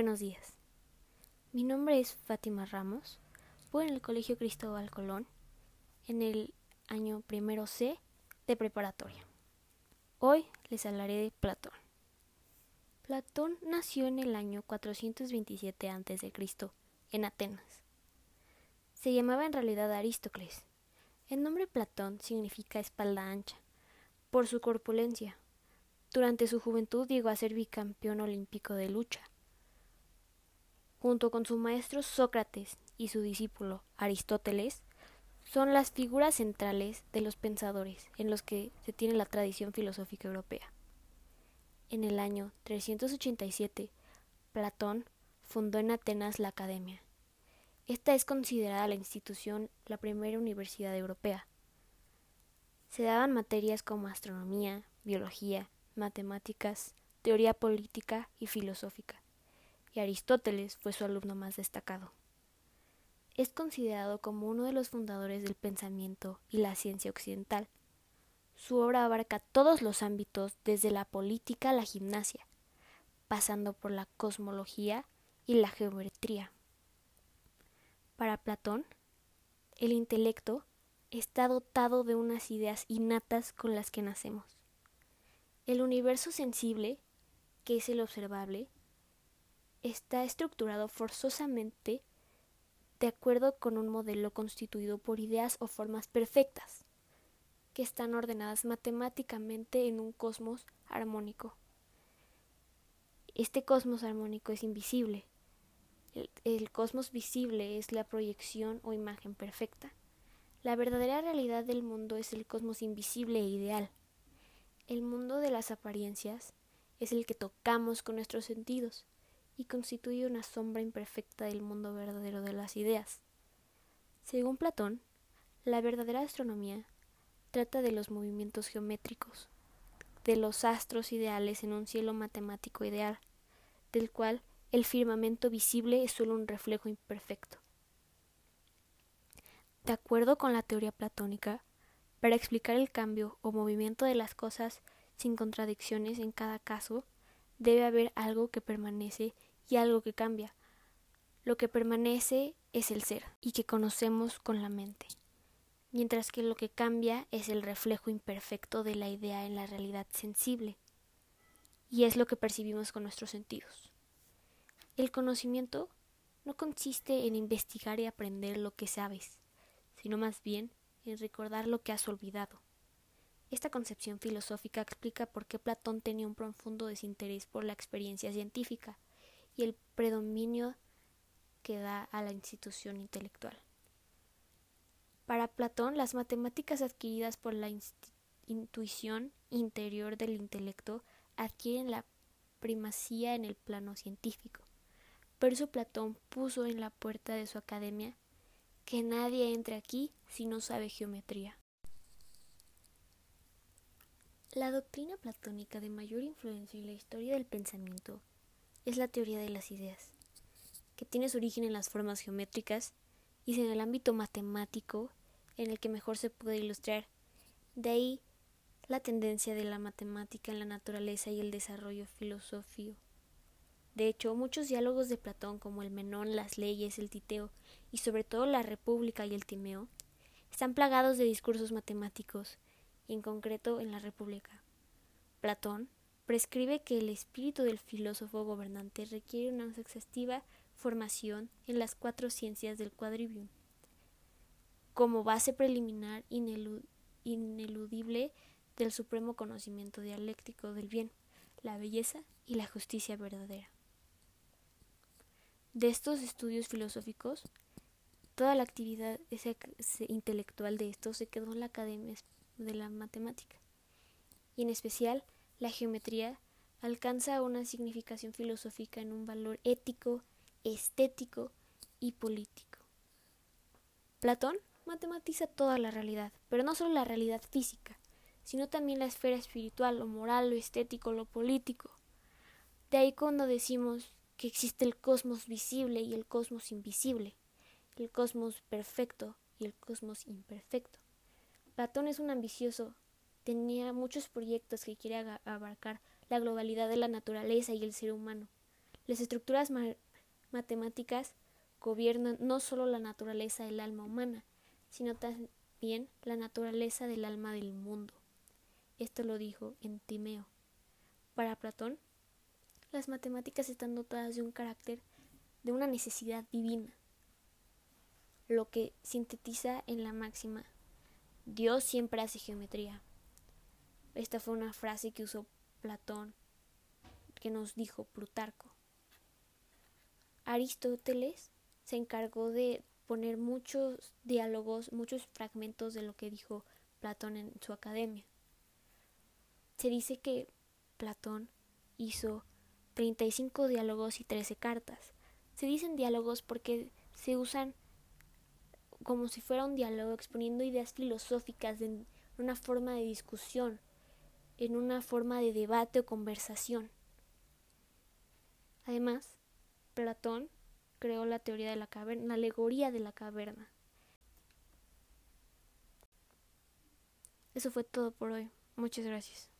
Buenos días. Mi nombre es Fátima Ramos. Voy en el Colegio Cristóbal Colón en el año primero C de preparatoria. Hoy les hablaré de Platón. Platón nació en el año 427 a.C. en Atenas. Se llamaba en realidad Aristócles. El nombre Platón significa espalda ancha, por su corpulencia. Durante su juventud llegó a ser bicampeón olímpico de lucha junto con su maestro Sócrates y su discípulo Aristóteles, son las figuras centrales de los pensadores en los que se tiene la tradición filosófica europea. En el año 387, Platón fundó en Atenas la Academia. Esta es considerada la institución la primera universidad europea. Se daban materias como astronomía, biología, matemáticas, teoría política y filosófica y Aristóteles fue su alumno más destacado. Es considerado como uno de los fundadores del pensamiento y la ciencia occidental. Su obra abarca todos los ámbitos desde la política a la gimnasia, pasando por la cosmología y la geometría. Para Platón, el intelecto está dotado de unas ideas innatas con las que nacemos. El universo sensible, que es el observable, está estructurado forzosamente de acuerdo con un modelo constituido por ideas o formas perfectas, que están ordenadas matemáticamente en un cosmos armónico. Este cosmos armónico es invisible. El, cosmos visible es la proyección o imagen perfecta. La verdadera realidad del mundo es el cosmos invisible e ideal. El mundo de las apariencias es el que tocamos con nuestros sentidos y constituye una sombra imperfecta del mundo verdadero de las ideas. Según Platón, la verdadera astronomía trata de los movimientos geométricos, de los astros ideales en un cielo matemático ideal, del cual el firmamento visible es solo un reflejo imperfecto. De acuerdo con la teoría platónica, para explicar el cambio o movimiento de las cosas sin contradicciones en cada caso, debe haber algo que permanece y algo que cambia. Lo que permanece es el ser y que conocemos con la mente, mientras que lo que cambia es el reflejo imperfecto de la idea en la realidad sensible, y es lo que percibimos con nuestros sentidos. El conocimiento no consiste en investigar y aprender lo que sabes, sino más bien en recordar lo que has olvidado. Esta concepción filosófica explica por qué Platón tenía un profundo desinterés por la experiencia científica, y el predominio que da a la institución intelectual. Para Platón, las matemáticas adquiridas por la intuición interior del intelecto adquieren la primacía en el plano científico. Por eso Platón puso en la puerta de su academia que nadie entre aquí si no sabe geometría. La doctrina platónica de mayor influencia en la historia del pensamiento es la teoría de las ideas, que tiene su origen en las formas geométricas y es en el ámbito matemático en el que mejor se puede ilustrar. De ahí la tendencia de la matemática en la naturaleza y el desarrollo filosófico. De hecho, muchos diálogos de Platón como el Menón, las leyes, el Titeo y sobre todo la República y el Timeo están plagados de discursos matemáticos, y en concreto en la República. Platón prescribe que el espíritu del filósofo gobernante requiere una exhaustiva formación en las cuatro ciencias del quadrivium, como base preliminar ineludible del supremo conocimiento dialéctico del bien, la belleza y la justicia verdadera. De estos estudios filosóficos, toda la actividad intelectual de estos se quedó en la academia de la matemática, y en especial la geometría alcanza una significación filosófica en un valor ético, estético y político. Platón matematiza toda la realidad, pero no solo la realidad física, sino también la esfera espiritual, lo moral, lo estético, lo político. De ahí cuando decimos que existe el cosmos visible y el cosmos invisible, el cosmos perfecto y el cosmos imperfecto. Platón es un ambicioso tenía muchos proyectos que quiere abarcar la globalidad de la naturaleza y el ser humano, Las estructuras matemáticas gobiernan no solo la naturaleza del alma humana, sino también la naturaleza del alma del mundo. Esto lo dijo en Timeo. Para Platón, las matemáticas están dotadas de un carácter, de una necesidad divina, lo que sintetiza en la máxima Dios siempre hace geometría. Esta fue una frase que usó Platón, que nos dijo Plutarco. Aristóteles se encargó de poner muchos diálogos, muchos fragmentos de lo que dijo Platón en su academia. Se dice que Platón hizo 35 diálogos y 13 cartas. Se dicen diálogos porque se usan como si fuera un diálogo exponiendo ideas filosóficas en una forma de discusión, en una forma de debate o conversación. Además, Platón creó la teoría de la caverna, la alegoría de la caverna. Eso fue todo por hoy. Muchas gracias.